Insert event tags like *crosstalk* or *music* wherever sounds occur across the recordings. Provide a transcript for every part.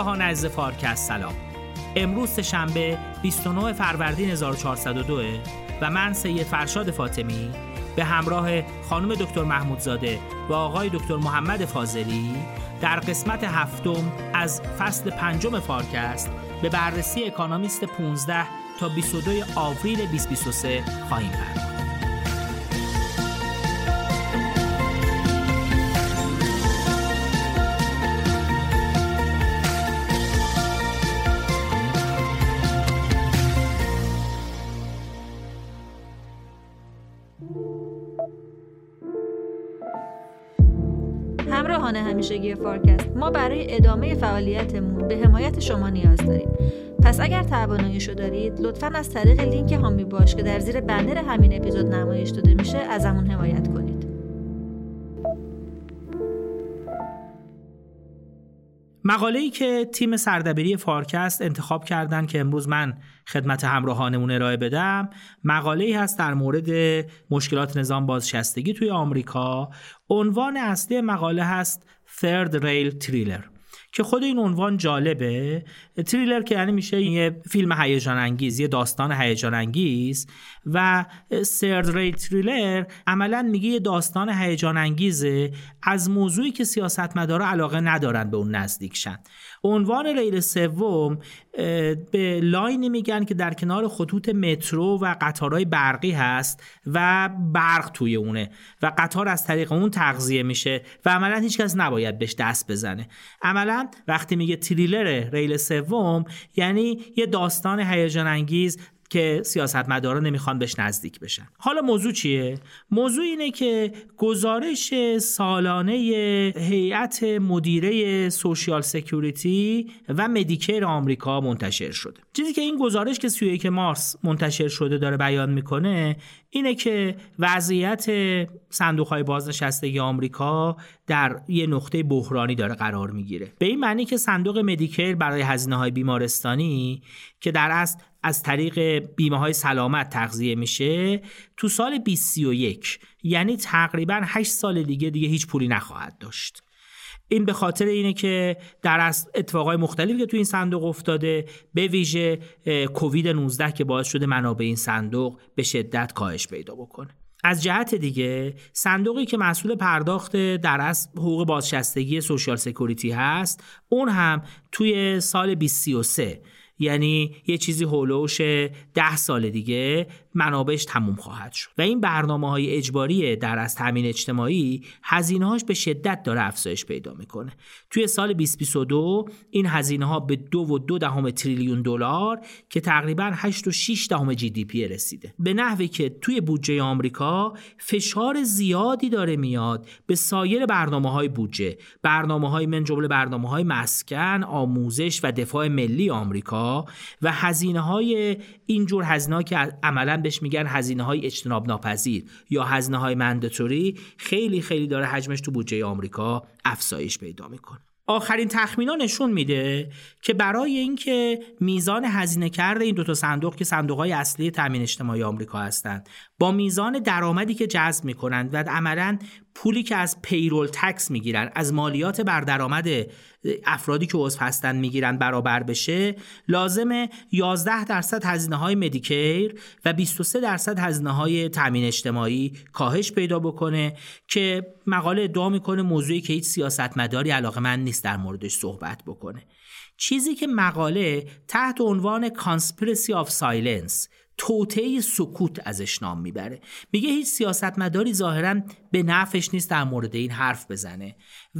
همراهان عزیز فارکست سلام امروز شنبه 29 فروردین 1402 و من سید فرشاد فاطمی به همراه خانم دکتر محمودزاده و آقای دکتر محمد فاضلی در قسمت هفتم از فصل پنجم فارکست به بررسی اکونومیست 15 تا 22 آوریل 2023 خواهیم پرداخت. فارکست ما برای ادامه فعالیتمون به حمایت شما نیاز داریم. پس اگر تواناییشو دارید لطفا از طریق لینک حامی باش که در زیر بنر همین اپیزود نمایش داده میشه ازمون حمایت کنید. مقاله‌ای که تیم سردبیری فارکست انتخاب کردن که امروز من خدمت همراهانمون ارائه بدم مقاله‌ای هست در مورد مشکلات نظام بازنشستگی توی آمریکا. عنوان اصلی مقاله هست Third Rail Thriller که خود این عنوان جالبه. تریلر که یعنی میشه یه فیلم هیجان انگیز یه داستان هیجان انگیز و سرد ری تریلر عملا میگه یه داستان هیجان انگیزه از موضوعی که سیاستمدارا علاقه ندارن به اون نزدیک شن عنوان ریل سوم به لاینی میگن که در کنار خطوط مترو و قطارهای برقی هست و برق توی اونه و قطار از طریق اون تغذیه میشه و عملا هیچکس نباید بهش دست بزنه. عملا وقتی میگه تریلر ریل سوم یعنی یه داستان هیجان انگیز که سیاستمدارا نمی‌خوان بهش نزدیک بشن. حالا موضوع چیه؟ موضوع اینه که گزارش سالانه هیئت مدیره Social Security و Medicare آمریکا منتشر شده. چیزی که این گزارش که 31 مارس منتشر شده داره بیان می‌کنه اینه که وضعیت صندوق های بازنشستگی آمریکا در یه نقطه بحرانی داره قرار می‌گیره. به این معنی که صندوق مدیکر برای هزینه های بیمارستانی که در اصل از طریق بیمه های سلامت تغذیه میشه تو سال 2031 یعنی تقریبا 8 سال دیگه دیگه هیچ پولی نخواهد داشت. این به خاطر اینه که در از اتفاقای مختلفی که تو این صندوق افتاده به ویژه کووید 19 که باعث شده منابع این صندوق به شدت کاهش پیدا بکنه. از جهت دیگه صندوقی که مسئول پرداخت در از حقوق بازنشستگی سوشال سکوریتی هست اون هم توی سال 2033 یعنی یه چیزی هولوش ده سال دیگه منابعش تموم خواهد شد. و این برنامه های اجباری در از تامین اجتماعی هزینه هاش به شدت داره افزایش پیدا می‌کنه. توی سال 2022 این هزینه ها به دو و دو دهم تریلیون دلار که تقریبا 8 و 6 دهم جی دی پی رسیده. به نحوی که توی بودجه آمریکا فشار زیادی داره میاد به سایر برنامه های بودجه. برنامه های من جمله برنامه های مسکن آموزش و دفاع ملی آمریکا و هزینه های اینجور هزینه که عملا بهش میگن هزینه های اجتناب ناپذیر یا هزینه های منداتوری خیلی خیلی داره حجمش تو بودجه آمریکا افزایش پیدا می‌کنه. آخرین تخمینا نشون میده که برای اینکه میزان هزینه کرده این دوتا صندوق که صندوق های اصلی تامین اجتماعی آمریکا هستند با میزان درآمدی که جذب می‌کنند و عملا پولی که از پیرول تکس می‌گیرن از مالیات بر درآمد افرادی که عضو هستن می‌گیرن برابر بشه لازمه 11 درصد هزینه های مدیکیر و 23 درصد هزینه های تامین اجتماعی کاهش پیدا بکنه که مقاله ادعا می‌کنه موضوعی که هیچ سیاستمداری علاقه‌مند نیست در موردش صحبت بکنه. چیزی که مقاله تحت عنوان conspiracy of silence توطئه سکوت ازش نام می‌بره. میگه هیچ سیاستمداری ظاهرا به نفعش نیست در مورد این حرف بزنه.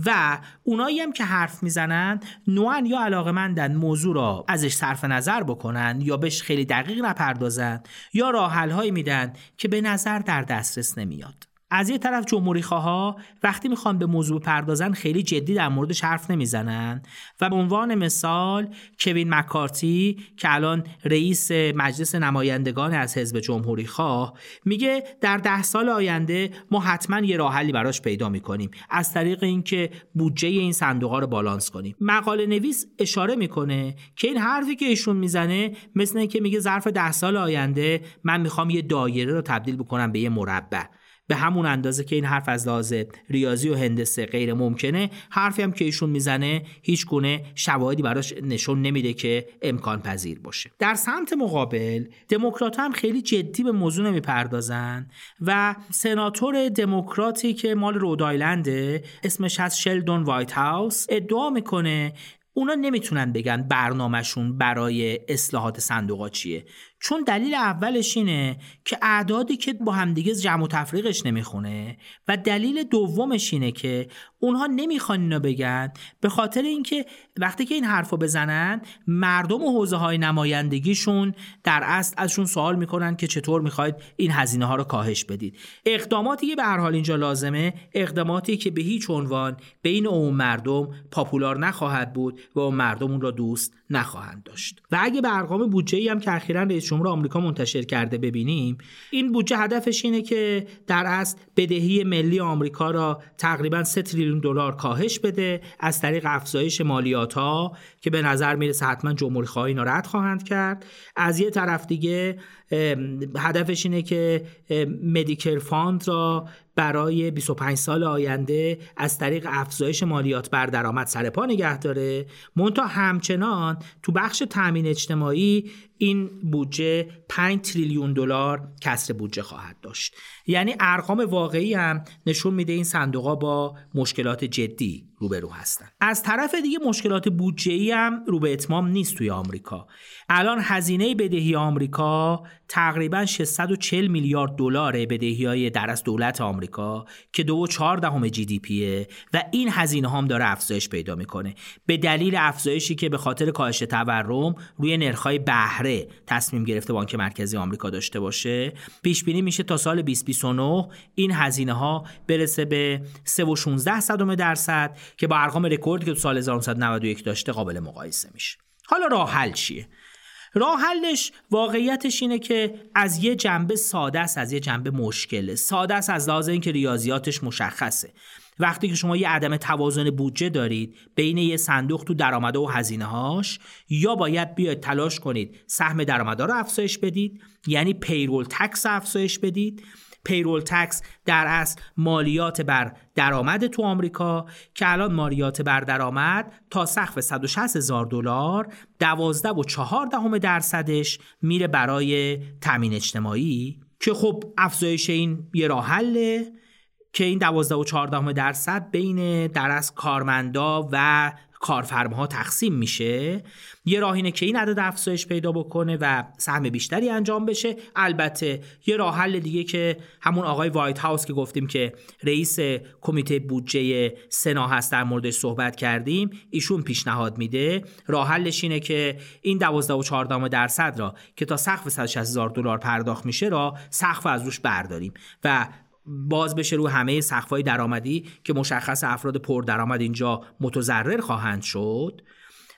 و اونایی هم که حرف می‌زنن نوعا یا علاقه مندن موضوع را ازش صرف نظر بکنن یا بهش خیلی دقیق نپردازن یا راه هایی میدن که به نظر در دسترس نمیاد. از یه طرف جمهوری ها وقتی می‌خوان به موضوع پردازن خیلی جدی در موردش حرف نمی‌زنن و به عنوان مثال کوین مکارتی که الان رئیس مجلس نمایندگان از حزب جمهوری خواه میگه در ده سال آینده ما حتما یه راه حلی براش پیدا می‌کنیم. از طریق اینکه بودجه این صندوق رو بالانس کنیم. مقاله نویس اشاره می‌کنه که این حرفی که ایشون می‌زنه مثل اینکه میگه ظرف ده سال آینده من می‌خوام یه دایره رو تبدیل بکنم به یه مربع. به همون اندازه که این حرف از لحاظ ریاضی و هندسه غیر ممکنه حرفی هم که ایشون می‌زنه هیچ گونه شواهدی براش نشون نمیده که امکان پذیر باشه. در سمت مقابل دموکرات هم خیلی جدی به موضوع نمی‌پردازن و سناتور دموکراتی که مال رودایلنده اسمش هست شلدون وایت هاوس ادعا می‌کنه اونا نمی‌تونن بگن برنامهشون برای اصلاحات صندوقا چیه. چون دلیل اولش اینه که اعدادی که با همدیگه جمع و تفریقش نمی‌خونه و دلیل دومش اینه که اونها نمی‌خوان اینو بگن به خاطر اینکه وقتی که این حرفو بزنن مردم و حوزه های نمایندگیشون در اصل ازشون سوال می‌کنن که چطور می‌خواید این هزینه ها رو کاهش بدید. اقداماتی که به هر حال اینجا لازمه اقداماتی که به هیچ عنوان بین اون مردم پاپولار نخواهد بود و اون مردم اون را دوست نخواهند داشت. و اگه به ارقام بودجه ای هم که اخیرا جمهور آمریکا منتشر کرده ببینیم این بودجه هدفش اینه که در اصل بدهی ملی آمریکا را تقریبا 3 تریلیون دلار کاهش بده از طریق افزایش مالیات ها که به نظر می‌رسه حتما جمهوری خواها رد خواهند کرد. از یه طرف دیگه هدفش اینه که Medicare fund را برای 25 سال آینده از طریق افزایش مالیات بر درآمد سر پا نگه داره. مونتا همچنان تو بخش تامین اجتماعی این بودجه 5 تریلیون دلار کسر بودجه خواهد داشت. یعنی ارقام واقعی هم نشون میده این صندوق با مشکلات جدی. روبرو هستن. از طرف دیگه مشکلات بودجه هم رو به اتمام نیست توی آمریکا. الان هزینه بدهی آمریکا تقریبا 640 میلیارد دلار بدهی های در از دولت آمریکا که دو و چهار دهم جی دی پیه و این هزینه هم داره افزایش پیدا می‌کنه. به دلیل افزایشی که به خاطر کاهش تورم روی نرخ‌های بهره تصمیم گرفته بانک مرکزی آمریکا داشته باشه پیش بینی میشه تا سال 2029 این هزینه ها برسه به 3.16 درصد که با ارقام رکوردی که تو سال 1991 داشته قابل مقایسه میشه. حالا راه حل چیه؟ راه حلش واقعیتش اینه که از یه جنبه ساده است از یه جنبه مشکله. ساده است از لحاظ اینکه ریاضیاتش مشخصه. وقتی که شما یه عدم توازن بودجه دارید بین یه صندوق تو درآمده و هزینه هاش یا باید بیاید تلاش کنید سهم درآمدها رو افزایش بدید یعنی پیرول تکس افزایش بدید پیرول تکس در اصل مالیات بر درآمد تو آمریکا که الان مالیات بر درآمد تا سقف 160 هزار دلار 12 و 4 دهم درصدش میره برای تامین اجتماعی. که خب افزایش این یه راه حله که این 12 و 14 درصد بین در از کارمندا و کارفرماها تقسیم میشه یه راه اینه که این عدد افزایش پیدا بکنه و سهم بیشتری انجام بشه. البته یه راه حل دیگه که همون آقای وایت هاوس که گفتیم که رئیس کمیته بودجه سنا هست در موردش صحبت کردیم ایشون پیشنهاد میده. راه حلش اینه که این 12 و 14 درصد را که تا سقف 160 هزار دلار پرداخت میشه را سقف از روش برداریم و باز بشه رو همه سقف‌های درآمدی که مشخص افراد پردرآمد اینجا متضرر خواهند شد؟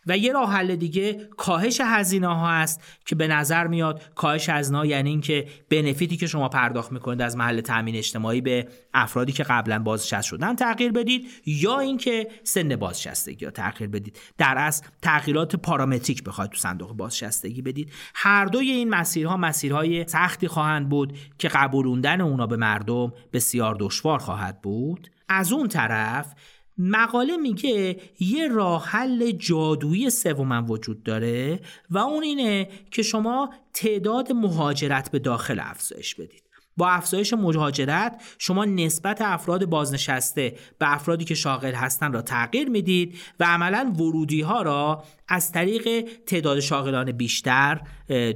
و یه راه حل دیگه کاهش هزینه ها هست که به نظر میاد کاهش هزینه یعنی اینکه بنفیتی که شما پرداخت می‌کنید از محل تامین اجتماعی به افرادی که قبلا بازنشسته شدن تغییر بدید یا اینکه سن بازنشستگی یا تغییر بدید. در اصل تغییرات پارامتریک بخواید تو صندوق بازنشستگی بدید. هر دوی این مسیرها مسیرهای سختی خواهند بود که قبولوندن اونا به مردم بسیار دشوار خواهد بود. از اون طرف مقاله میگه یه راه حل جادویی سومم وجود داره و اون اینه که شما تعداد مهاجرت به داخل افزایش بدید. با افزایش مهاجرت شما نسبت افراد بازنشسته به افرادی که شاغل هستن را تغییر می‌دید و عملا ورودی ها را از طریق تعداد شاغلان بیشتر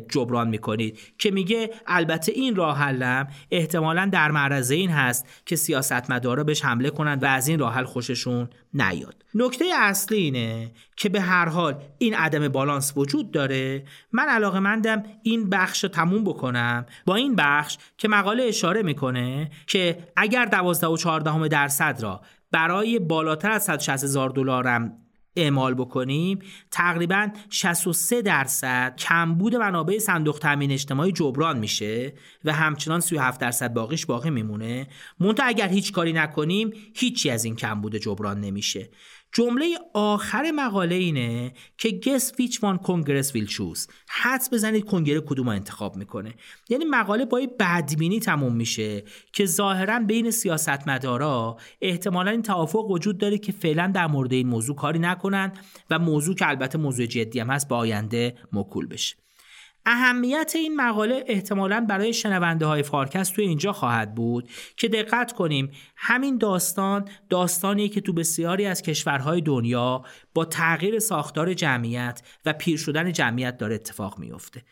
جبران می‌کنید که میگه البته این راه حلم احتمالا در معرض این هست که سیاستمدارا بهش حمله کنند و از این راه حل خوششون نیاد. نکته اصلی اینه که به هر حال این عدم بالانس وجود داره. من علاقه مندم این بخش رو تموم بکنم. با این بخش که مقاله اشاره می‌کنه که اگر 12 و 14 درصد را برای بالاتر از 160 هزار دلارم اعمال بکنیم تقریبا 63 درصد کمبود منابع صندوق تامین اجتماعی جبران میشه و همچنان 37 درصد باقیش باقی میمونه. منتها اگر هیچ کاری نکنیم هیچی از این کمبود جبران نمیشه. جمله آخر مقاله اینه که guess which one Congress will choose. حدس بزنید کنگره کدوم انتخاب می‌کنه. یعنی مقاله با بدبینی تموم میشه که ظاهرا بین سیاستمدارا احتمالا این توافق وجود داره که فعلا در مورد این موضوع کاری نکنن و موضوع که البته موضوع جدی هم هست به آینده مکول بشه. اهمیت این مقاله احتمالا برای شنونده های فارکست توی اینجا خواهد بود که دقت کنیم همین داستان داستانی که تو بسیاری از کشورهای دنیا با تغییر ساختار جمعیت و پیر شدن جمعیت داره اتفاق میفته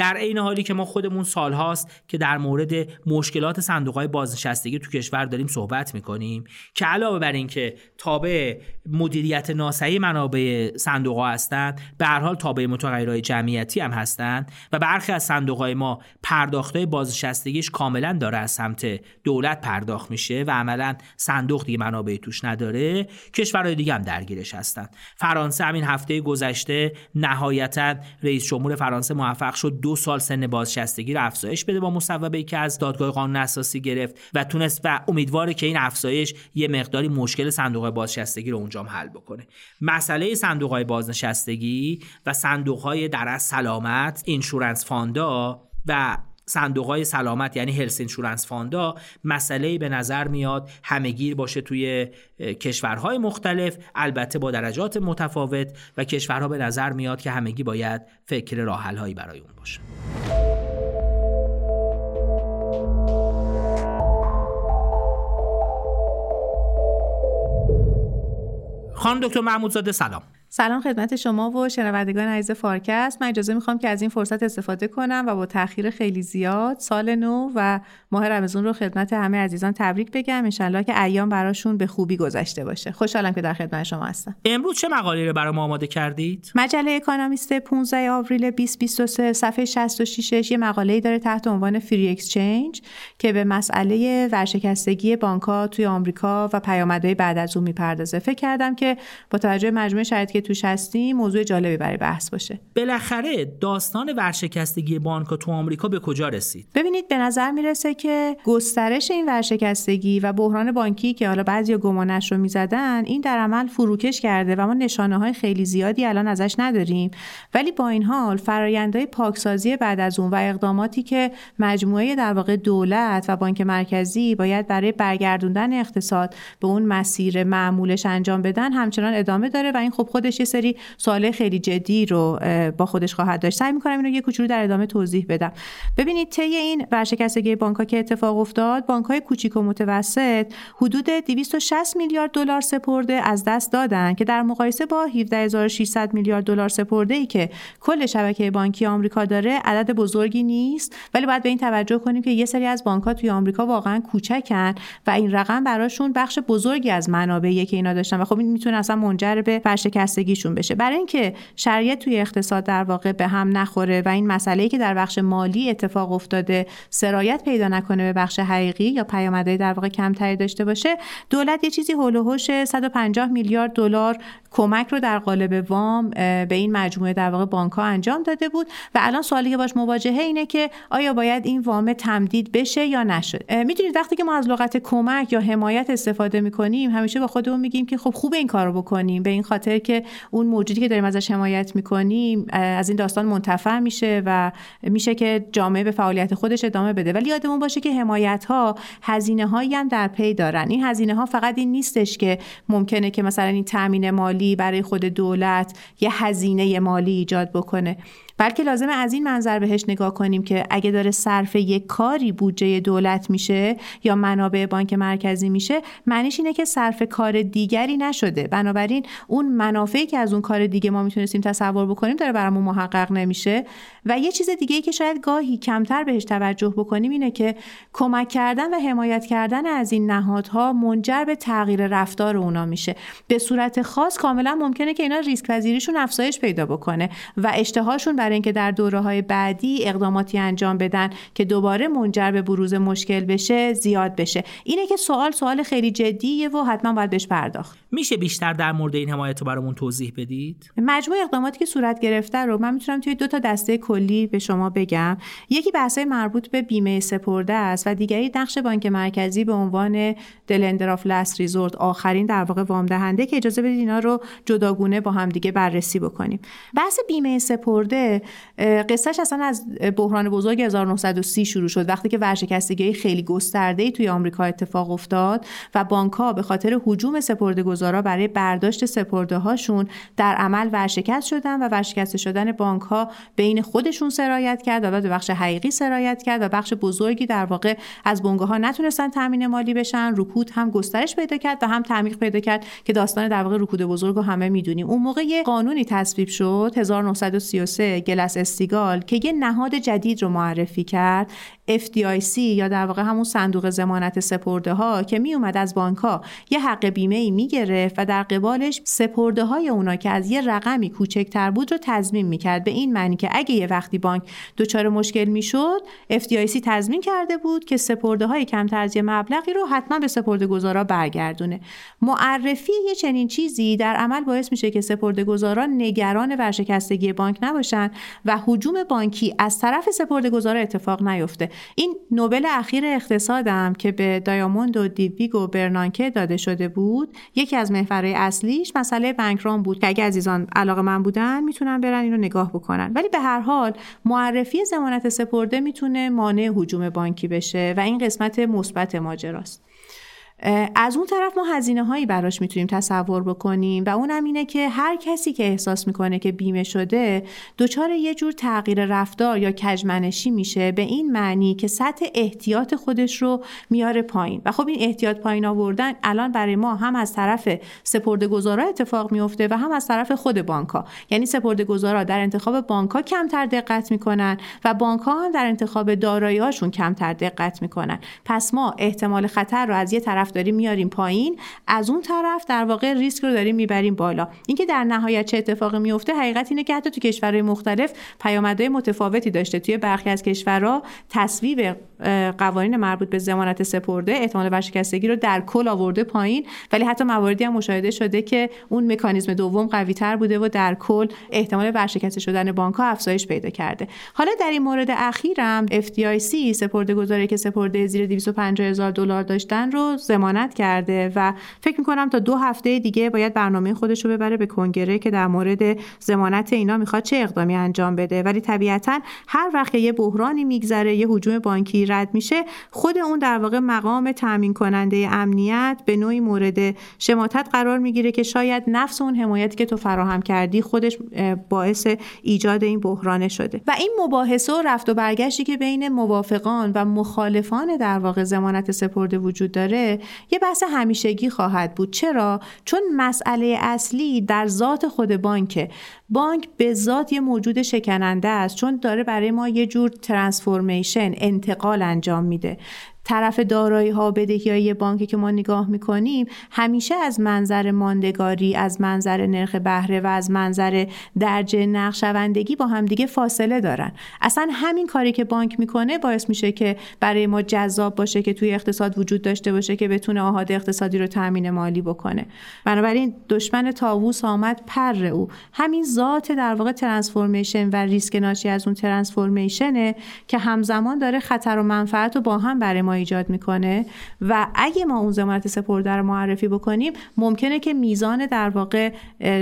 در عین حالی که ما خودمون سالهاست که در مورد مشکلات صندوق های بازنشستگی تو کشور داریم صحبت می‌کنیم که علاوه بر اینکه تابع مدیریت ناسعی منابع صندوق ها هستند به هر حال تابع متغیرهای جمعیتی هم هستند و برخی از صندوق های ما پرداخت های بازنشستگیش کاملا داره از سمت دولت پرداخت میشه و عملا صندوق دیگه منابع توش نداره کشورهای دیگه هم درگیرش هستند فرانسه همین هفته گذشته نهایتا رئیس جمهور فرانسه موفق شد دو سال سن بازنشستگی رو افزایش بده با مصوبه که از دادگاه قانون اساسی گرفت و تونست و امیدواره که این افزایش یه مقداری مشکل صندوق بازنشستگی رو اونجا حل بکنه. مسئله صندوق های بازنشستگی و صندوق های در از سلامت اینشورنس فاندا و صندوق های سلامت یعنی هلس اینشورنس فاندا مسئله به نظر میاد همهگیر باشه توی کشورهای مختلف البته با درجات متفاوت و کشورها به نظر میاد که همگی باید فکر راحل هایی برای اون باشه. خانم دکتر محمودزاده سلام. سلام خدمت شما و شنوندگان عزیز فارکست. من اجازه می‌خوام که از این فرصت استفاده کنم و با تاخیر خیلی زیاد سال نو و ماه رمضان رو خدمت همه عزیزان تبریک بگم. انشالله که ایام براشون به خوبی گذشته باشه. خوشحالم که در خدمت شما هستم. امروز چه مقاله رو برای ما آماده کردید؟ مجله اکانومیست 15 آوریل 2023 صفحه 66 یه مقاله داره تحت عنوان فری اکسچنج که به مسئله ورشکستگی بانک‌ها توی آمریکا و پیامدهای بعد از اون می‌پردازه. فکر کردم که با توجه مجموعه شرایطی توش هستیم موضوع جالبی برای بحث باشه. بالاخره داستان ورشکستگی بانک تو آمریکا به کجا رسید؟ ببینید به نظر می‌رسه که گسترش این ورشکستگی و بحران بانکی که حالا بعضی گمانش رو می‌زدن این در عمل فروکش کرده و ما نشانه های خیلی زیادی الان ازش نداریم. ولی با این حال فرایندهای پاکسازی بعد از اون و اقداماتی که مجموعه در واقع دولت و بانک مرکزی باید برای برگردوندن اقتصاد به اون مسیر معمولش انجام بدن همچنان ادامه داره و این خب خود خودش یه سری سوال خیلی جدی رو با خودش خواهد داشت. سعی می‌کنم اینو یه کوچولو در ادامه توضیح بدم. ببینید طی این ورشکستگی بانک که اتفاق افتاد بانک های کوچیک و متوسط حدود 260 میلیارد دلار سپرده از دست دادن که در مقایسه با 17600 میلیارد دلار سپرده ای که کل شبکه بانکی آمریکا داره عدد بزرگی نیست. ولی باید به این توجه کنیم که یه سری از بانک ها توی آمریکا واقعا کوچکن و این رقم براشون بخش بزرگی از منابعی که اینا داشتن. و خب این می‌تونه اصلا منجر به ورشکستگی خستگیشون بشه. برای اینکه شرایط توی اقتصاد در واقع به هم نخوره و این مسئله که در بخش مالی اتفاق افتاده سرایت پیدا نکنه به بخش حقیقی یا پیامدهای در واقع کمتری داشته باشه دولت یه چیزی هول و 150 میلیارد دلار کمک رو در قالب وام به این مجموعه در واقع بانک انجام داده بود. و الان سوالی که باش مواجهه اینه که آیا باید این وام تمدید بشه یا نشد؟ می‌دونید وقتی که ما از لغت کمک یا حمایت استفاده می‌کنیم همیشه با خودمون میگیم که خب خوب این کارو بکنیم. به این خاطر که اون موجودی که داریم ازش حمایت می‌کنیم از این داستان منتفع میشه و میشه که جامعه به فعالیت خودش ادامه بده. ولی یادمون باشه که حمایت ها هزینه هایی هم در پی دارن. این هزینه ها فقط این نیستش که ممکنه که مثلا این تامین مالی برای خود دولت یه هزینه مالی ایجاد بکنه. بلکه لازمه از این منظر بهش نگاه کنیم که اگه داره صرف یک کاری بودجه دولت میشه یا منابع بانک مرکزی میشه معنیش اینه که صرف کار دیگری نشده. بنابراین اون منافعی که از اون کار دیگه ما می‌تونستیم تصور بکنیم داره برامون محقق نمیشه. و یه چیز دیگه ای که شاید گاهی کمتر بهش توجه بکنیم اینه که کمک کردن و حمایت کردن از این نهادها منجر به تغییر رفتار اونا میشه. به صورت خاص کاملا ممکنه که اینا ریسک پذیریشون افزایش پیدا بکنه و اشتهاشون اینکه در دوره های بعدی اقداماتی انجام بدن که دوباره منجر به بروز مشکل بشه زیاد بشه. اینه که سوال سوال خیلی جدیه و حتما باید بهش پرداخت. میشه بیشتر در مورد این حمایت رو برامون توضیح بدید؟ مجموع اقداماتی که صورت گرفته رو من می‌تونم توی دو تا دسته کلی به شما بگم. یکی بحثای مربوط به بیمه سپرده است و دیگری نقش بانک مرکزی به عنوان دلندر آف لاست ریزورت آخرین در واقع وام دهنده که اجازه بدید اینا رو جداگونه با هم دیگه بررسی بکنیم. بحث بیمه سپرده قصهش اصلا از بحران بزرگ 1930 شروع شد. وقتی که ورشکستگی خیلی گسترده توی آمریکا اتفاق افتاد و بانک ها به خاطر هجوم سپرده گذارا برای برداشت سپرده هاشون در عمل ورشکست شدن و ورشکسته شدن بانک ها بین خودشون سرایت کرد و بعد بخش حقیقی سرایت کرد و بخش بزرگی در واقع از بنگاه ها نتونستن تامین مالی بشن. رکود هم گسترش پیدا کرد و هم تعمیق پیدا کرد که داستان در واقع رکود بزرگ رو همه می‌دونیم. اون موقع یه قانونی تصویب شد 1933 گلس استیگال که یه نهاد جدید رو معرفی کرد FDIC یا در واقع همون صندوق زمانت سپرده ها که می اومد از بانک ها یه حق بیمه ای می گرفت و در قبالش سپرده های اونا که از یه رقمی کوچکتر بود رو تضمین می کرد به این معنی که اگه یه وقتی بانک دچار مشکل می شد FDIC تضمین کرده بود که سپرده های کمتر از یه مبلغی رو حتما به سپرده گذارا برگردونه. معرفی یه چنین چیزی در عمل باعث میشه که سپرده گذاران نگران ورشکستگی بانک نباشن و حجوم بانکی از طرف سپرده گذارا اتفاق نیفته. این نوبل اخیر اقتصادم که به دایاموند و دیویگ و برنانکه داده شده بود یکی از محورهای اصلیش مسئله بانکران بود که اگه عزیزان علاقه من بودن می‌تونن برن اینو نگاه بکنن. ولی به هر حال معرفی زمانت سپرده می‌تونه مانع حجوم بانکی بشه و این قسمت مثبت ماجراست. از اون طرف ما هزینه هایی براش می‌تونیم تصور بکنیم و اونم اینه که هر کسی که احساس می‌کنه که بیمه شده دچار یه جور تغییر رفتار یا کجمنشی میشه. به این معنی که سطح احتیاط خودش رو میاره پایین. و خب این احتیاط پایین آوردن الان برای ما هم از طرف سپرده گذارا اتفاق میفته و هم از طرف خود بانکها. یعنی سپرده گذارا در انتخاب بانکها کمتر دقت می‌کنن و بانک ها هم در انتخاب دارایی‌هاشون کمتر دقت می‌کنن. پس ما احتمال خطر رو از یه طرف داریم میاریم پایین از اون طرف در واقع ریسک رو داریم می‌بریم بالا. اینکه در نهایت چه اتفاقی میفته حقیقت اینه که حتی تو کشورهای مختلف پیامدهای متفاوتی داشته. توی برخی از کشورها تصویب قوانین مربوط به ضمانت سپرده احتمال ورشکستگی رو در کل آورده پایین. ولی حتی مواردی هم مشاهده شده که اون مکانیزم دوم قوی تر بوده و در کل احتمال ورشکسته شدن بانک ها افزایش پیدا کرده. حالا در این مورد اخیرم FDIC سپرده گذاری که سپرده زیر 250 هزار دلار داشتن رو ضمانت کرده و فکر می‌کنم تا دو هفته دیگه باید برنامه خودش رو ببره به کنگره که در مورد ضمانت اینا می‌خواد چه اقدامی انجام بده. ولی طبیعتا هر وقت یه بحرانی میگذره یه هجوم بانکی رد میشه خود اون در واقع مقام تامین کننده امنیت به نوعی مورد شماتت قرار می‌گیره که شاید نفس اون حمایتی که تو فراهم کردی خودش باعث ایجاد این بحران شده. و این مباحثه و رفت و برگشتی که بین موافقان و مخالفان در واقع ضمانت سپرده وجود داره یه بحث همیشگی خواهد بود. چرا؟ چون مسئله اصلی در ذات خود بانکه. بانک به ذات یه موجود شکننده است چون داره برای ما یه جور ترانسفورمیشن انتقال انجام میده. طرف دارایی ها بدهی های بانکی که ما نگاه می‌کنیم همیشه از منظر ماندگاری از منظر نرخ بهره و از منظر درجه نقشوندگی با همدیگه فاصله دارن. اصلا همین کاری که بانک می‌کنه باعث میشه که برای ما جذاب باشه که توی اقتصاد وجود داشته باشه که بتونه آهاد اقتصادی رو تامین مالی بکنه. بنابراین دشمن تاووس آمد پر او. همین ذات در واقع ترانسفورمیشن و ریسک ناشی از اون ترانسفورمیشنه که همزمان داره خطر و منفعت رو با هم برای ما ایجاد می‌کنه و اگه ما اون ضمانت سپرده رو معرفی بکنیم ممکنه که میزان در واقع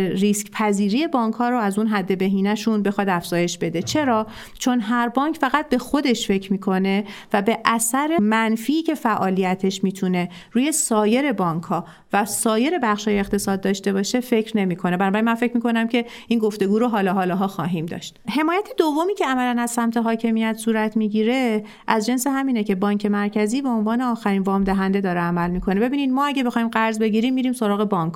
ریسک پذیری بانک ها رو از اون حد بهینهشون بخواد افزایش بده. چرا؟ چون هر بانک فقط به خودش فکر می‌کنه و به اثر منفی که فعالیتش می‌تونه روی سایر بانک ها و سایر بخش های اقتصاد داشته باشه فکر نمی‌کنه. بنابراین من فکر می‌کنم که این گفتگو رو حالا حالا ها خواهیم داشت. حمایت دومی که عملا از سمت حاکمیت صورت می‌گیره از جنس همینه که بانک مرکزی به عنوان آخرین وام دهنده داره عمل می‌کنه. ببینید ما اگه بخوایم قرض بگیریم میریم سراغ بانک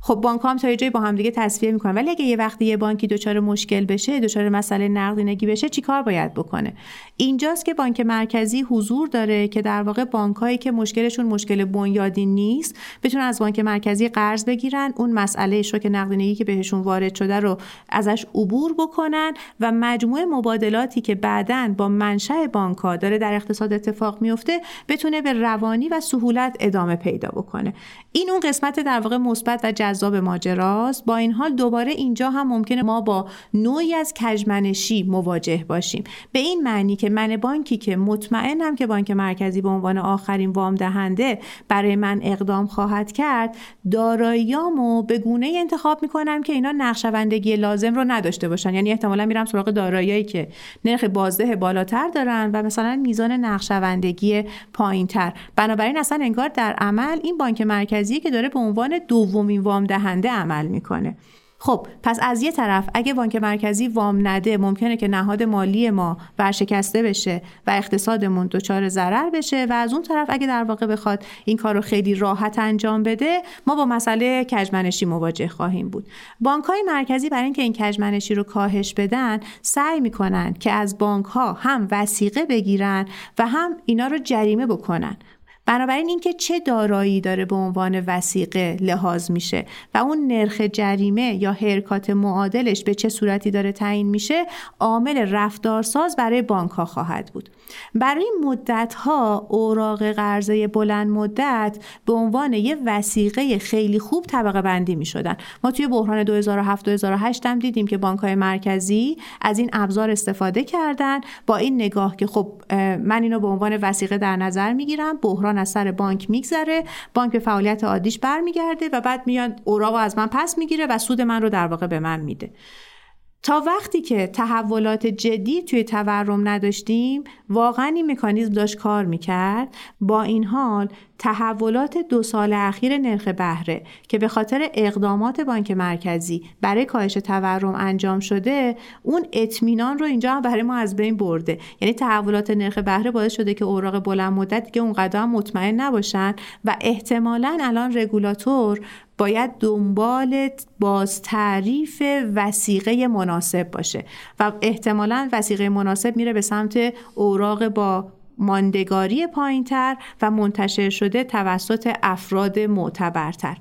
خب بانک هم تا جایی با هم دیگه تصفیه می‌کنن. ولی اگه یه وقتی یه بانکی دچار مشکل بشه دچار مسئله نقدینگی بشه چیکار باید بکنه؟ اینجاست که بانک مرکزی حضور داره که در واقع بانکایی که مشکلشون مشکل بنیادی نیست بتونن از بانک مرکزی قرض بگیرن. اون مسئله شوک نقدینگی که بهشون وارد شده رو ازش عبور بکنن و مجموعه مبادلاتی که بعدا با منشأ بانک ها داره در اقتصاد اتفاق میفته بتونه به روانی و سهولت ادامه پیدا بکنه. این اون قسمت در واقع مثبت و جذاب ماجراست. با این حال دوباره اینجا هم ممکنه ما با نوعی از کجمنشی مواجه باشیم. به این معنی که من بانکی که مطمئنم که بانک مرکزی به عنوان آخرین وام دهنده برای من اقدام خواهد کرد داراییامو به گونه انتخاب می‌کنم که اینا نقشوندگی لازم رو نداشته باشن. یعنی احتمالا میرم سراغ داراییایی که نرخ بازده بالاتر دارن و مثلا میزان نقشوندگی پایینتر. بنابراین اصلا انگار در عمل این بانک مرکزی که داره به عنوان دومین وام دهنده عمل می‌کنه. خب پس از یه طرف اگه بانک مرکزی وام نده ممکنه که نهاد مالی ما ورشکسته بشه و اقتصادمون دچار ضرر بشه و از اون طرف اگه در واقع بخواد این کار رو خیلی راحت انجام بده ما با مسئله کجمنشی مواجه خواهیم بود. بانک های مرکزی برای اینکه این کجمنشی رو کاهش بدن سعی می‌کنن که از بانک ها هم وسیقه بگیرن و هم اینا رو جریمه بکنن. بنابراین اینکه چه دارایی داره به عنوان وسیقه لحاظ میشه و اون نرخ جریمه یا حرکات معادلش به چه صورتی داره تعیین میشه عامل رفتارساز برای بانک ها خواهد بود. برای مدت ها اوراق قرضه بلند مدت به عنوان یه وسیقه خیلی خوب طبقه بندی می شدن ما توی بحران 2007-2008 هم دیدیم که بانک های مرکزی از این ابزار استفاده کردن. با این نگاه که خب من اینو به عنوان وسیقه در نظر می گیرم بحران از سر بانک میگذره بانک به فعالیت عادیش برمیگرده و بعد میاد اوراق از من پس می‌گیره و سود من رو در واقع به من میده. تا وقتی که تحولات جدی توی تورم نداشتیم واقعا این مکانیزم داشت کار می‌کرد. با این حال تحولات دو سال اخیر نرخ بهره که به خاطر اقدامات بانک مرکزی برای کاهش تورم انجام شده اون اطمینان رو اینجا برای ما از بین برده. یعنی تحولات نرخ بهره باعث شده که اوراق بلند مدت دیگه اونقدر مطمئن نباشن و احتمالا الان رگولاتور باید دنبال باز تعریف وسیقه مناسب باشه و احتمالا وسیقه مناسب میره به سمت اوراق با ماندگاری پایینتر و منتشر شده توسط افراد معتبرتر.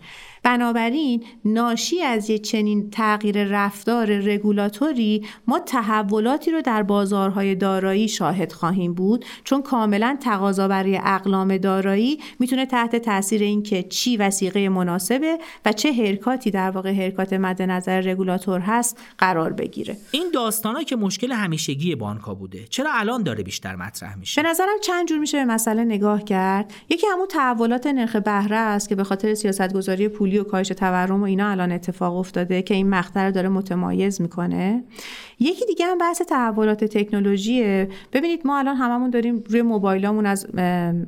بنابراین ناشی از یک چنین تغییر رفتار رگولاتوری ما تحولاتی رو در بازارهای دارایی شاهد خواهیم بود چون کاملا تقاضا برای اقلام دارایی می‌تونه تحت تاثیر اینکه چی وسیقه مناسبه و چه هرکاتی در واقع هرکات مد نظر رگولاتور هست قرار بگیره. این داستانا که مشکل همیشگی بانکا بوده چرا الان داره بیشتر مطرح میشه؟ به نظرم چند جور میشه به مسئله نگاه کرد. یکی همون تحولات نرخ بهره است که به خاطر سیاستگذاری پولی و کاهش تورم و اینا الان اتفاق افتاده که این مقطع داره متمایز می‌کنه. یکی دیگه هم بحث تحولات تکنولوژیه. ببینید ما الان هممون داریم روی موبایلامون از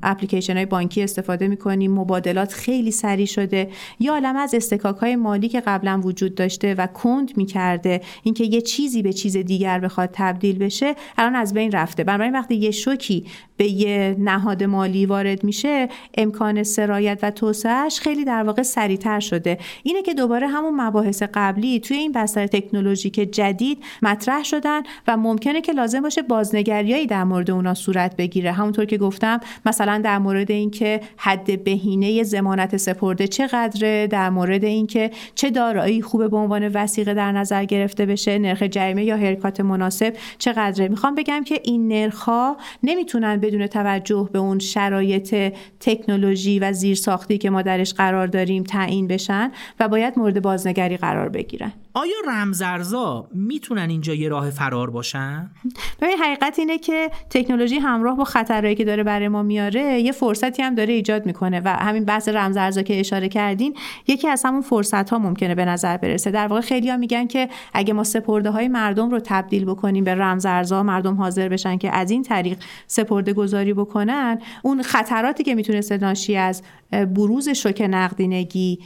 اپلیکیشن های بانکی استفاده می‌کنیم. مبادلات خیلی سریع شده. یا عالم از استکاک های مالی که قبلا وجود داشته و کند می‌کرده. اینکه یه چیزی به چیز دیگر بخواد تبدیل بشه الان از بین رفته. بنابراین وقتی یه شوکی به یه نهاد مالی وارد میشه امکان سرایت و توسعهش خیلی در واقع سریعتر شده. اینه که دوباره همون مباحث قبلی توی این بستر تکنولوژیک جدید مطرح شدن و ممکنه که لازم باشه بازنگریایی در مورد اونا صورت بگیره. همونطور که گفتم مثلا در مورد اینکه حد بهینه ضمانت سپرده چقدره در مورد اینکه چه دارایی خوبه به عنوان وسیقه در نظر گرفته بشه نرخ جریمه یا هرکات مناسب چقدره. می‌خوام بگم که این نرخها نمی‌تونن بدون توجه به اون شرایط تکنولوژی و زیرساختی که ما درش قرار داریم تعیین بشن و باید مورد بازنگری قرار بگیرن. آیا رمزارزا می‌تونن اینجا یه راه فرار باشن؟ ببین حقیقت اینه که تکنولوژی همراه با خطرهایی که داره برای ما میاره یه فرصتی هم داره ایجاد می‌کنه و همین بحث رمزارزا که اشاره کردین یکی از همون فرصت ها ممکنه به نظر برسه در واقع خیلی ها میگن که اگه ما سپرده های مردم رو تبدیل بکنیم به رمزارزا مردم حاضر بشن که از این طریق سپرده گذاری بکنن اون خطراتی که می‌تونه ناشی از بروز شوک نقدینگی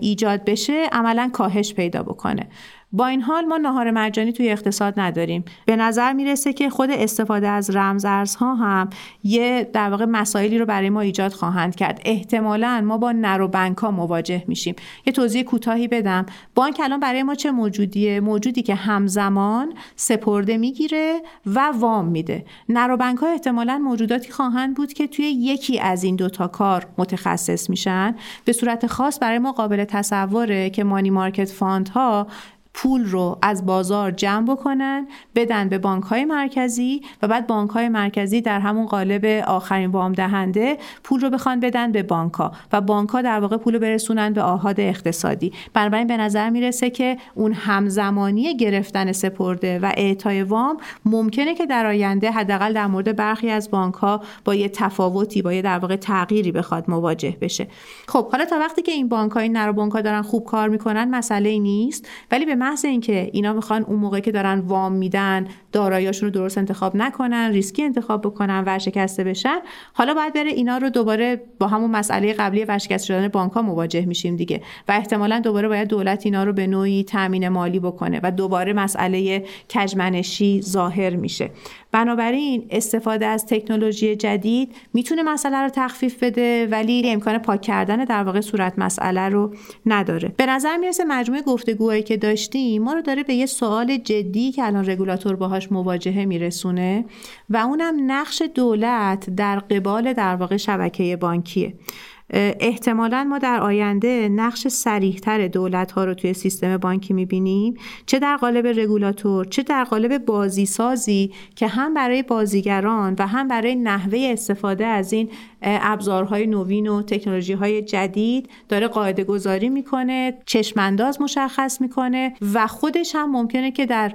ایجاد بشه عملا کاهش پیدا بکنه با این حال ما ناهار مجانی توی اقتصاد نداریم. به نظر می‌رسه که خود استفاده از رمزارزها هم یه در واقع مسائلی رو برای ما ایجاد خواهند کرد. احتمالا ما با نرو بانک ها مواجه میشیم. یه توضیح کوتاهی بدم. بانک الان برای ما چه موجودیه؟ موجودی که همزمان سپرده می‌گیره و وام میده. narrow bank ها احتمالا موجوداتی خواهند بود که توی یکی از این دوتا کار متخصص میشن. به صورت خاص برای ما قابل تصوره که money market fund ها پول رو از بازار جمع بکنن بدن به بانک های مرکزی و بعد بانک های مرکزی در همون قالب آخرین وام دهنده پول رو بخوان بدن به بانک ها و بانک ها در واقع پول رو برسونن به آحاد اقتصادی. بنابراین به نظر می‌رسه که اون همزمانی گرفتن سپرده و اعطای وام ممکنه که در آینده حداقل در مورد برخی از بانک ها با یه تفاوتی با یه در واقع تغییری بخواد مواجه بشه. خب حالا تا وقتی که این بانک های نرو بانک ها دارن خوب کار می‌کنن مسئله نیست. ولی به محض اینکه اینا می‌خوان اون موقعی که دارن وام میدن داراییاشون رو درست انتخاب نکنن ریسکی انتخاب بکنن ورشکسته بشن حالا باید بره اینا رو دوباره با همون مسئله قبلی ورشکسته شدن بانک مواجه میشیم دیگه. و احتمالا دوباره باید دولت اینا رو به نوعی تامین مالی بکنه و دوباره مسئله کجمنشی ظاهر میشه. بنابراین استفاده از تکنولوژی جدید می‌تونه مسئله رو تخفیف بده ولی امکان پاک کردن در واقع صورت مسئله رو نداره. به نظر می‌رسه مجموعه گفتگوهایی که داشتیم ما رو داره به یه سوال جدی که الان رگولاتور باهاش مواجهه میرسونه و اونم نقش دولت در قبال در واقع شبکه بانکیه. احتمالا ما در آینده نقش سریحتر دولت ها رو توی سیستم بانکی می‌بینیم. چه در قالب رگولاتور چه در قالب بازی سازی که هم برای بازیگران و هم برای نحوه استفاده از این ابزارهای نوین و تکنولوژی های جدید داره قاعده گذاری می‌کنه چشمانداز مشخص می‌کنه و خودش هم ممکنه که در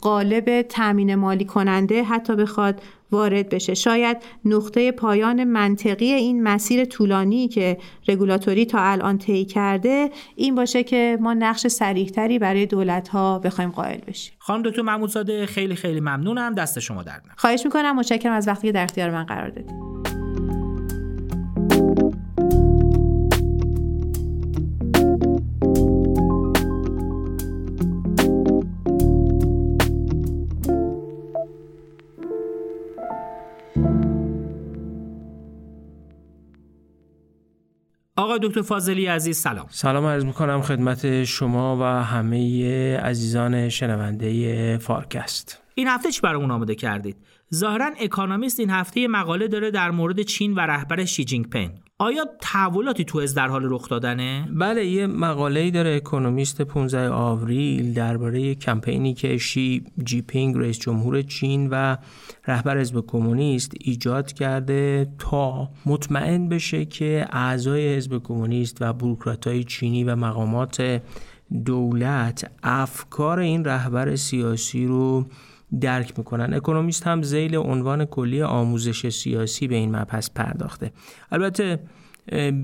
قالب تامین مالی کننده حتی بخواد وارد بشه. شاید نقطه پایان منطقی این مسیر طولانی که رگولاتوری تا الان طی کرده این باشه که ما نقش سریحتری برای دولت ها بخوایم قائل بشیم. خانم دکتر محمودزاده خیلی خیلی ممنونم. دست شما درد خواهش می‌کنم. متشکرم از وقتی که در اختیار من قرار دادید. آقای دکتر فاضلی عزیز سلام. سلام عرض می‌کنم خدمت شما و همه عزیزان شنونده فارکست. این هفته چی برامون آماده کردید؟ ظاهرا اکونومیست این هفته مقاله داره در مورد چین و رهبرش شی جین پینگ آیا تحولاتی در حال رخ دادنه؟ بله یه مقاله‌ای داره اکونومیست 15 آوریل درباره کمپینی که شی جین پینگ رئیس جمهور چین و رهبر حزب کمونیست ایجاد کرده تا مطمئن بشه که اعضای حزب کمونیست و بوروکراتای چینی و مقامات دولت افکار این رهبر سیاسی رو درک می‌کنن. اکونومیست هم زیل عنوان کلی آموزش سیاسی به این مبحث پرداخته. البته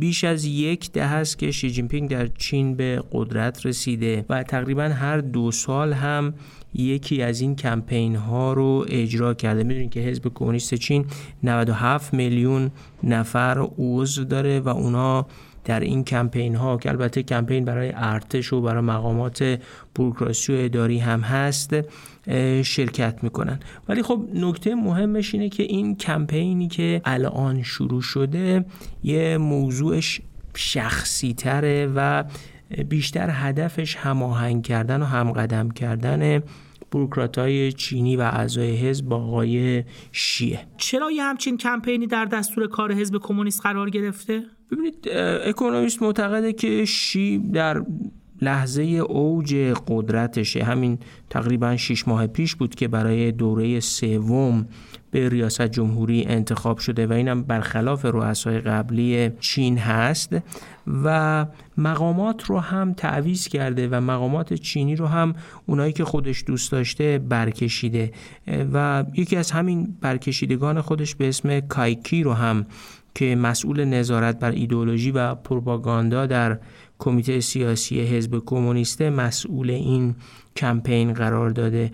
بیش از یک ده است که شی جین پینگ در چین به قدرت رسیده و تقریبا هر دو سال هم یکی از این کمپین ها رو اجرا کرده. می‌دونید که حزب کمونیست چین 97 میلیون نفر عضو داره و اونا در این کمپین ها که البته کمپین برای ارتش و برای مقامات بوروکراسی و اداری هم هست شرکت می‌کنن ولی خب نکته مهمش اینه که این کمپینی که الان شروع شده یه موضوعش شخصی تره و بیشتر هدفش هماهنگ کردن و همقدم کردن بروکرات های چینی و اعضای حزب با آقای شیه چرا یه همچین کمپینی در دستور کار حزب کمونیست قرار گرفته؟ ببینید اکونومیست معتقده که شی در لحظه اوج قدرتشه. همین تقریبا شیش ماه پیش بود که برای دوره سوم به ریاست جمهوری انتخاب شده و اینم برخلاف رؤسای قبلی چین هست و مقامات رو هم تعویز کرده و مقامات چینی رو هم اونایی که خودش دوست داشته برکشیده. و یکی از همین برکشیدگان خودش به اسم کایکی رو هم که مسئول نظارت بر ایدولوژی و پروپاگاندا در کمیته سیاسی حزب کمونیست مسئول این کمپین قرار داده.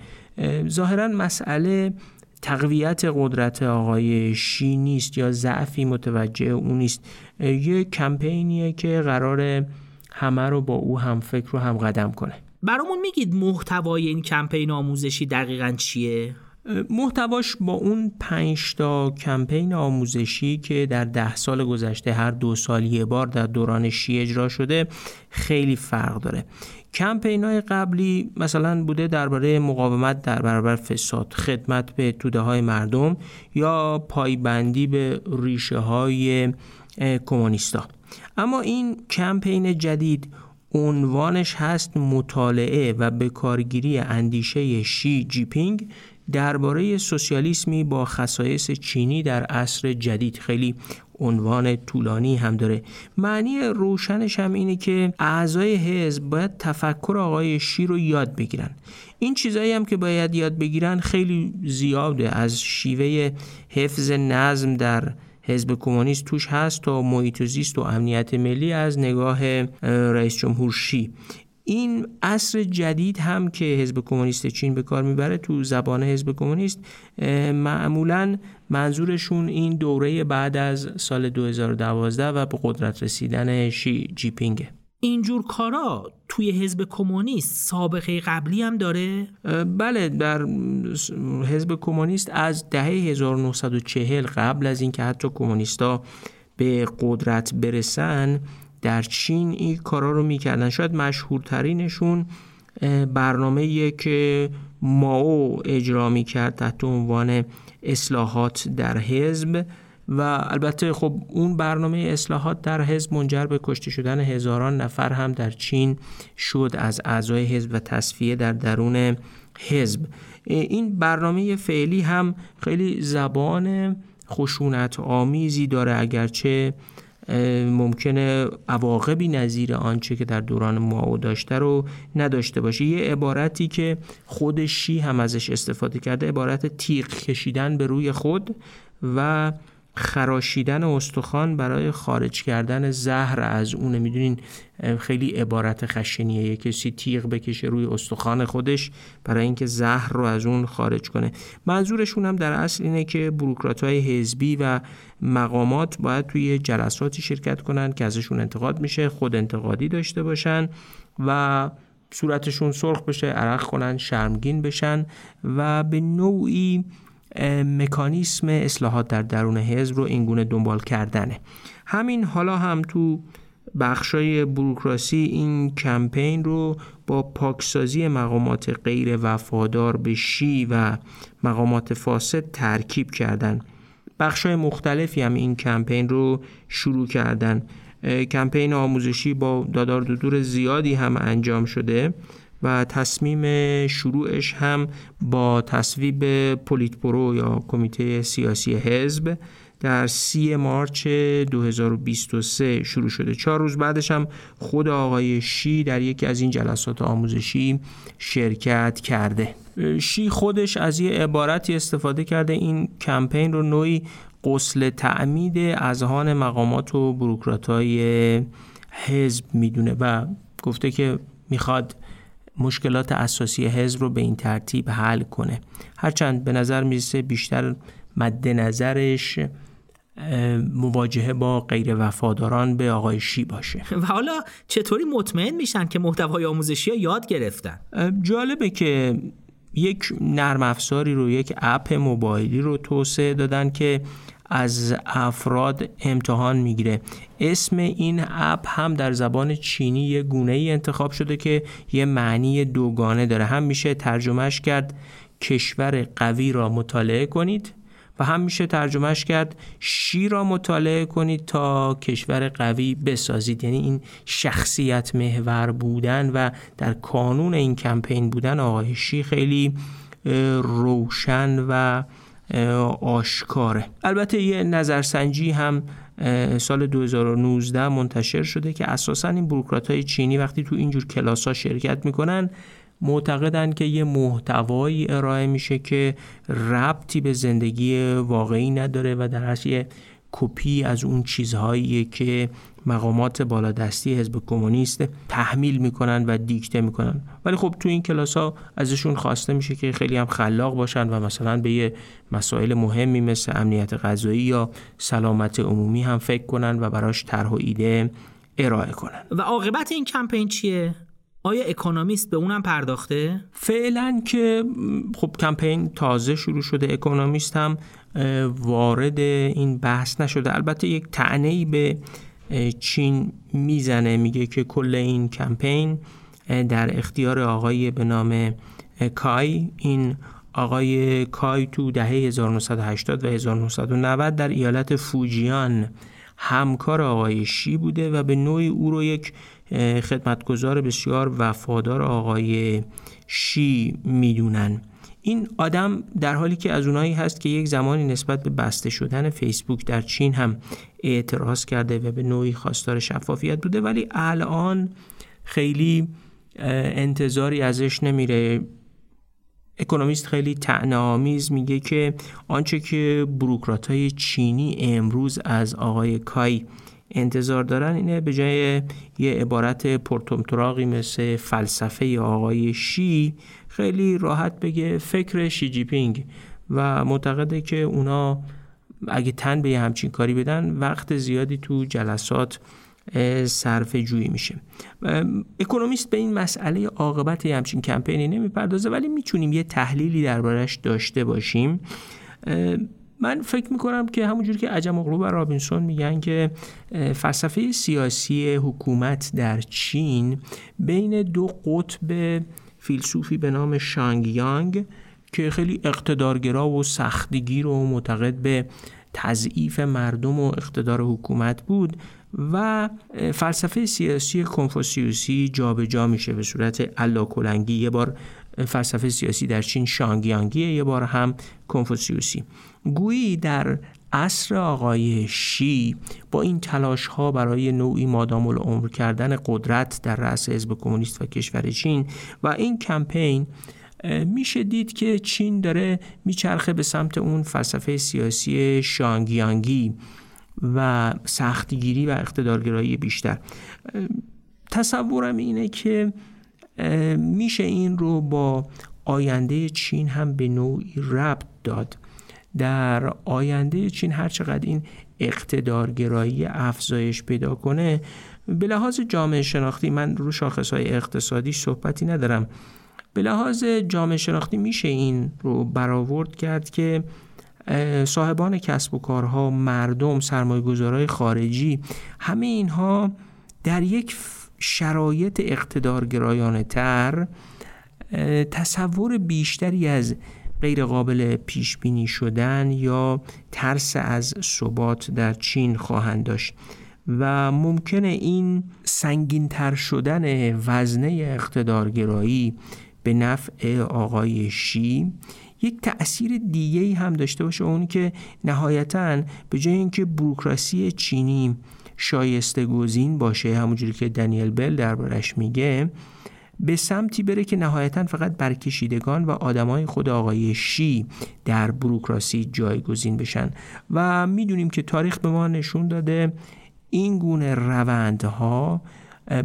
ظاهرا مسئله تقویت قدرت آقای شی نیست یا ضعفی متوجه اون نیست. یه کمپینیه که قرار همه رو با او هم فکر رو هم قدم کنه. برامون میگید محتوای این کمپین آموزشی دقیقا چیه؟ محتواش با اون پنج تا کمپین آموزشی که در ده سال گذشته هر دو سال یه بار در دوران شی اجرا شده خیلی فرق داره. کمپین های قبلی مثلا بوده درباره مقاومت در برابر فساد خدمت به توده های مردم یا پایبندی به ریشه های کمونیستا. اما این کمپین جدید عنوانش هست مطالعه و بکارگیری اندیشه شی جیپینگ درباره سوسیالیسمی با خصایص چینی در عصر جدید. خیلی عنوان طولانی هم داره. معنی روشنش هم اینه که اعضای حزب باید تفکر آقای شی رو یاد بگیرن. این چیزایی هم که باید یاد بگیرن خیلی زیاده. از شیوه حفظ نظم در حزب کمونیست توش هست تا محیط زیست و امنیت ملی از نگاه رئیس جمهور شی. این عصر جدید هم که حزب کمونیست چین به کار می‌بره تو زبان حزب کمونیست معمولا منظورشون این دوره بعد از سال 2012 و به قدرت رسیدن شی جیپینگه اینجور کارا توی حزب کمونیست سابقه قبلی هم داره؟ بله در حزب کمونیست از دهه 1940 قبل از اینکه حتی کمونیستا به قدرت برسن در چین این کارا رو می‌کردن. شاید مشهورترینشون برنامه که ماو اجرا می‌کرد تحت عنوان اصلاحات در حزب و البته خب اون برنامه اصلاحات در حزب منجر به کشته شدن هزاران نفر هم در چین شد از اعضای حزب و تصفیه در درون حزب. این برنامه فعلی هم خیلی زبان خشونت آمیزی داره. اگرچه ممکنه عواقبی نظیر آنچه که در دوران ماو داشته رو نداشته باشه. یه عبارتی که خود شی هم ازش استفاده کرده عبارت تیغ کشیدن به روی خود و خراشیدن استخوان برای خارج کردن زهر از اونه می‌دونین خیلی عبارت خشنیه. یه کسی تیغ بکشه روی استخوان خودش برای اینکه زهر رو از اون خارج کنه. منظورشون هم در اصل اینه که بروکرات های حزبی و مقامات باید توی جلساتی شرکت کنن که ازشون انتقاد میشه خود انتقادی داشته باشن و صورتشون سرخ بشه عرق کنن شرمگین بشن و به نوعی مکانیسم اصلاحات در درون حزب رو اینگونه دنبال کردنه. همین حالا هم تو بخشای بروکراسی این کمپین رو با پاکسازی مقامات غیر وفادار به شی و مقامات فاسد ترکیب کردن. بخشای مختلفی هم این کمپین رو شروع کردن. کمپین آموزشی با دادار دودور زیادی هم انجام شده. و تصمیم شروعش هم با تصویب پولیتپرو یا کمیته سیاسی حزب در سی مارچ 2023 شروع شده. چهار روز بعدش هم خود آقای شی در یکی از این جلسات آموزشی شرکت کرده. شی خودش از یه عبارتی استفاده کرده. این کمپین رو نوعی قسل تعمید اذهان مقامات و بروکراتای حزب می‌دونه و گفته که می‌خواد مشکلات اساسی حزب رو به این ترتیب حل کنه. هرچند به نظر می‌رسه بیشتر مد نظرش مواجهه با غیر وفاداران به آقای شی باشه. *laughs* و حالا چطوری مطمئن میشن که محتوای آموزشی ها یاد گرفتن؟ جالبه که یک نرم افزاری رو یک اپ موبایلی رو توسعه دادن که از افراد امتحان می‌گیره. اسم این اپ هم در زبان چینی یه گونه ای انتخاب شده که یه معنی دوگانه داره. هم میشه ترجمهش کرد کشور قوی را مطالعه کنید و هم میشه ترجمهش کرد شی را مطالعه کنید تا کشور قوی بسازید. یعنی این شخصیت محور بودن و در کانون این کمپین بودن آقای شی خیلی روشن و آشکاره. البته یه نظرسنجی هم سال 2019 منتشر شده که اساسا این بروکرات های چینی وقتی تو اینجور کلاس ها شرکت می‌کنن معتقدن که یه محتوایی ارائه میشه که ربطی به زندگی واقعی نداره و در اصل کپی از اون چیزهایی که مقامات بالادستی حزب کمونیست تحمیل می‌کنن و دیکته می‌کنن. ولی خب تو این کلاس ها ازشون خواسته میشه که خیلی هم خلاق باشن و مثلا به یه مسائل مهمی مثل امنیت غذایی یا سلامت عمومی هم فکر کنن و براش طرح و ایده ارائه کنن. و عاقبت این کمپین چیه؟ آیا اکونومیست به اونم پرداخته؟ فعلا که خب کمپین تازه شروع شده اکونومیست هم وارد این بحث نشده. البته یک تعنی به چین می‌زنه میگه که کل این کمپین در اختیار آقای به نام کای. این آقای کای تو دهه 1980 و 1990 در ایالت فوجیان همکار آقای شی بوده و به نوعی او رو یک خدمتگزار بسیار وفادار آقای شی می‌دونن. این آدم در حالی که از اونایی هست که یک زمانی نسبت به بسته شدن فیسبوک در چین هم اعتراض کرده و به نوعی خواستار شفافیت بوده ولی الان خیلی انتظاری ازش نمیره. اکونومیست خیلی تعنامیز میگه که آنچه که بروکرات های چینی امروز از آقای کای انتظار دارن اینه به جای یه عبارت پرتمتراغی مثل فلسفه آقای شی خیلی راحت بگه فکر شی جی پینگ و معتقده که اونا اگه تن به یه همچین کاری بدن وقت زیادی تو جلسات صرف جویی میشه. اکونومیست به این مسئله عاقبت همچین کمپینی نمی‌پردازه ولی می‌تونیم یه تحلیلی دربارش داشته باشیم. من فکر می‌کنم که همونجور که عجم اغلو و رابینسون میگن که فلسفه سیاسی حکومت در چین بین دو قطب فیلسوفی به نام شانگ یانگ که خیلی اقتدارگرا و سختگیر و معتقد به تضعیف مردم و اقتدار حکومت بود و فلسفه سیاسی کنفوسیوسی جابجا جا میشه به صورت کلنگی یه بار فلسفه سیاسی در چین شانگیانگیه یه بار هم کنفوسیوسی. گویی در عصر آقای شی با این تلاش ها برای نوعی مادام العمر کردن قدرت در رأس حزب کمونیست و کشور چین و این کمپین میشه دید که چین داره میچرخه به سمت اون فلسفه سیاسی شانگیانگی و سختگیری و اقتدارگرایی بیشتر. تصورم اینه که میشه این رو با آینده چین هم به نوعی ربط داد. در آینده چین هر چقدر این اقتدارگرایی افزایش پیدا کنه به لحاظ جامعه شناختی من رو شاخص های اقتصادی صحبتی ندارم. به لحاظ جامعه شناختی میشه این رو برآورد کرد که صاحبان کسب و کارها مردم سرمایه گذارای خارجی همه اینها در یک شرایط اقتدارگرایانه تر تصور بیشتری از غیر قابل پیش بینی شدن یا ترس از ثبات در چین خواهند داشت. و ممکنه این سنگین تر شدن وزنه اقتدارگرایی به نفع آقای شی یک تأثیر دیگه هم داشته باشه. اونی که نهایتا به جای اینکه بروکراسی چینی شایسته گزین باشه همونجوری که دنیل بل دربارش میگه به سمتی بره که نهایتا فقط برکشیدگان و آدمای خود آقای شی در بروکراسی جایگزین بشن. و می‌دونیم که تاریخ به ما نشون داده این گونه روندها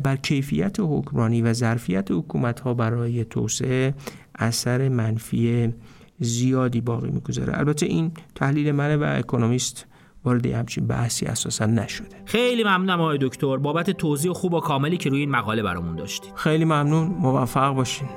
بر کیفیت حکمرانی و ظرفیت حکومت ها برای توسعه اثر منفی زیادی باقی می‌گذاره. البته این تحلیل منه و اکونومیست وارد همچین بحثی اساسا نشده. خیلی ممنونم آقای دکتر. بابت توضیح خوب و کاملی که روی این مقاله برامون داشتید. خیلی ممنون. موفق باشین.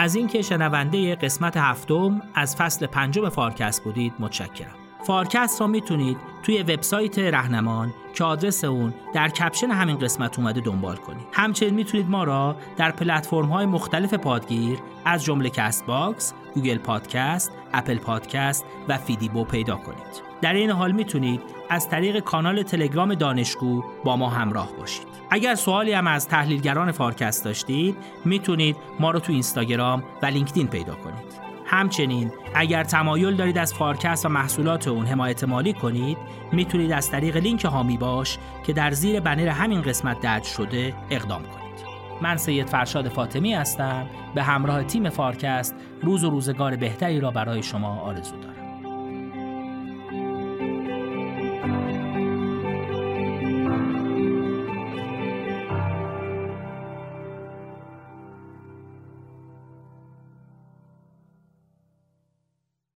از اینکه شنونده قسمت هفتم از فصل پنجم فارکست بودید متشکرم. فارکست را می‌تونید توی وبسایت رهنمان که آدرس اون در کپشن همین قسمت اومده دنبال کنید. همچنین می‌تونید ما را در پلتفرم های مختلف پادگیر از جمله کست باکس، گوگل پادکست، اپل پادکست و فیدیبو پیدا کنید. در این حال می‌تونید از طریق کانال تلگرام دانشگو با ما همراه باشید. اگر سوالی هم از تحلیلگران فارکست داشتید می‌تونید ما رو تو اینستاگرام و لینکدین پیدا کنید. همچنین اگر تمایل دارید از فارکست و محصولات اون حمایت مالی کنید می‌تونید از طریق لینک حامی باش که در زیر بنر همین قسمت درج شده اقدام کنید. من سید فرشاد فاطمی هستم به همراه تیم فارکست روز و روزگار بهتری را برای شما آرزو دارم.